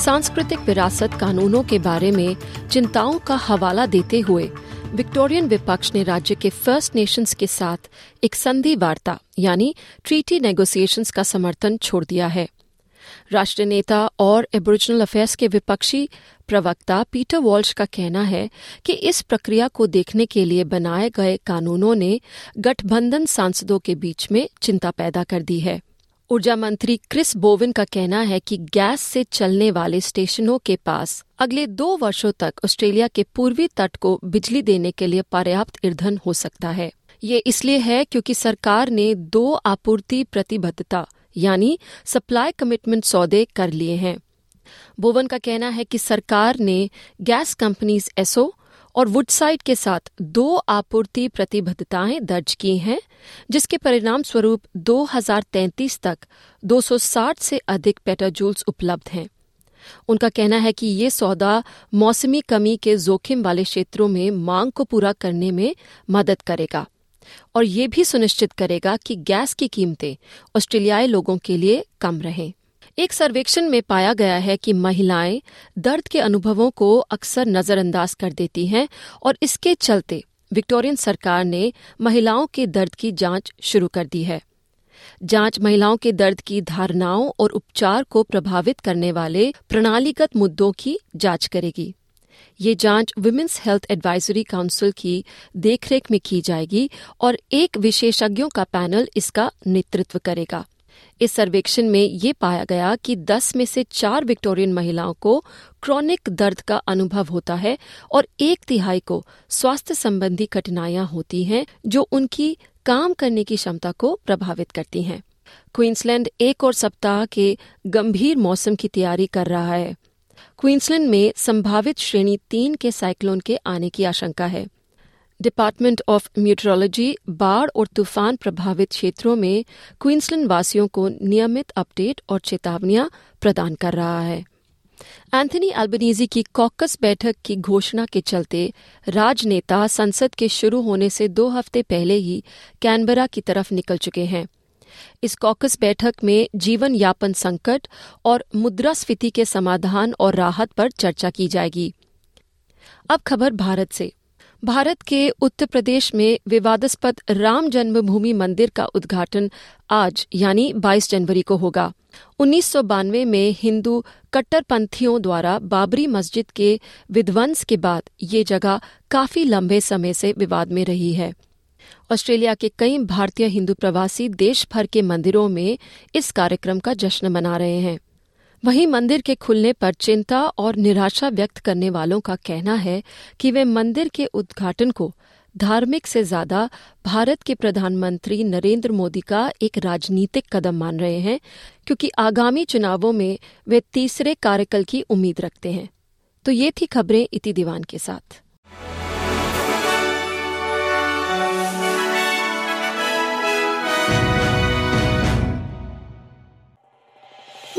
सांस्कृतिक विरासत कानूनों के बारे में चिंताओं का हवाला देते हुए विक्टोरियन विपक्ष ने राज्य के फ़र्स्ट नेशंस के साथ एक संधि वार्ता, यानी ट्रीटी नेगोशिएशंस का समर्थन छोड़ दिया है। राष्ट्रीय नेता और एबोरिजिनल अफेयर्स के विपक्षी प्रवक्ता पीटर वॉल्श का कहना है कि इस प्रक्रिया को देखने के लिए बनाए गए कानूनों ने गठबंधन सांसदों के बीच में चिंता पैदा कर दी है। ऊर्जा मंत्री क्रिस बोविन का कहना है कि गैस से चलने वाले स्टेशनों के पास अगले दो वर्षों तक ऑस्ट्रेलिया के पूर्वी तट को बिजली देने के लिए पर्याप्त ईंधन हो सकता है। ये इसलिए है क्योंकि सरकार ने दो आपूर्ति प्रतिबद्धता, यानी सप्लाई कमिटमेंट सौदे कर लिए हैं। बोवन का कहना है कि सरकार ने गैस कंपनीज़ एसओ और वुडसाइड के साथ दो आपूर्ति प्रतिबद्धताएँ दर्ज की हैं, जिसके परिणाम स्वरूप 2033 तक 260 से अधिक पेटाजूल्स उपलब्ध हैं। उनका कहना है कि ये सौदा मौसमी कमी के जोखिम वाले क्षेत्रों में मांग को पूरा करने में मदद करेगा और ये भी सुनिश्चित करेगा कि गैस की कीमतें ऑस्ट्रेलियाई लोगों के लिए कम रहें। एक सर्वेक्षण में पाया गया है कि महिलाएँ दर्द के अनुभवों को अक्सर नजरअंदाज कर देती हैं और इसके चलते विक्टोरियन सरकार ने महिलाओं के दर्द की जाँच शुरू कर दी है। जाँच महिलाओं के दर्द की धारणाओं और उपचार को प्रभावित करने वाले प्रणालीगत मुद्दों की जाँच करेगी। ये जाँच वुमेन्स हेल्थ एडवाइजरी काउंसिल की देखरेख में की जाएगी और एक विशेषज्ञों का पैनल इसका नेतृत्व करेगा। इस सर्वेक्षण में ये पाया गया कि 10 में से चार विक्टोरियन महिलाओं को क्रॉनिक दर्द का अनुभव होता है और एक तिहाई को स्वास्थ्य संबंधी कठिनाइयाँ होती हैं जो उनकी काम करने की क्षमता को प्रभावित करती हैं। क्वींसलैंड एक और सप्ताह के गंभीर मौसम की तैयारी कर रहा है। क्वींसलैंड में संभावित श्रेणी तीन के साइक्लोन के आने की आशंका है। डिपार्टमेंट ऑफ़ म्यूट्रोलॉजी बाढ़ और तूफ़ान प्रभावित क्षेत्रों में क्वींसलैंड वासियों को नियमित अपडेट और चेतावनियाँ प्रदान कर रहा है। एंथनी अल्बनीजी की कॉकस बैठक की घोषणा के चलते राजनेता संसद के शुरू होने से दो हफ़्ते पहले ही कैनबरा की तरफ़ निकल चुके हैं। इस कॉकस बैठक में जीवन यापन संकट और मुद्रास्फीति के समाधान और राहत पर चर्चा की जाएगी। अब खबर भारत से। भारत के उत्तर प्रदेश में विवादास्पद राम जन्मभूमि मंदिर का उद्घाटन आज, यानी 22 जनवरी को होगा। उन्नीस सौ बानवे में हिंदू कट्टरपंथियों द्वारा बाबरी मस्जिद के विध्वंस के बाद ये जगह काफ़ी लंबे समय से विवाद में रही है। ऑस्ट्रेलिया के कई भारतीय हिंदू प्रवासी देश भर के मंदिरों में इस कार्यक्रम का जश्न मना रहे हैं। वहीं मंदिर के खुलने पर चिंता और निराशा व्यक्त करने वालों का कहना है कि वे मंदिर के उद्घाटन को धार्मिक से ज़्यादा भारत के प्रधानमंत्री नरेंद्र मोदी का एक राजनीतिक कदम मान रहे हैं, क्योंकि आगामी चुनावों में वे तीसरे कार्यकल की उम्मीद रखते हैं। तो ये थी खबरें इति दीवान के साथ।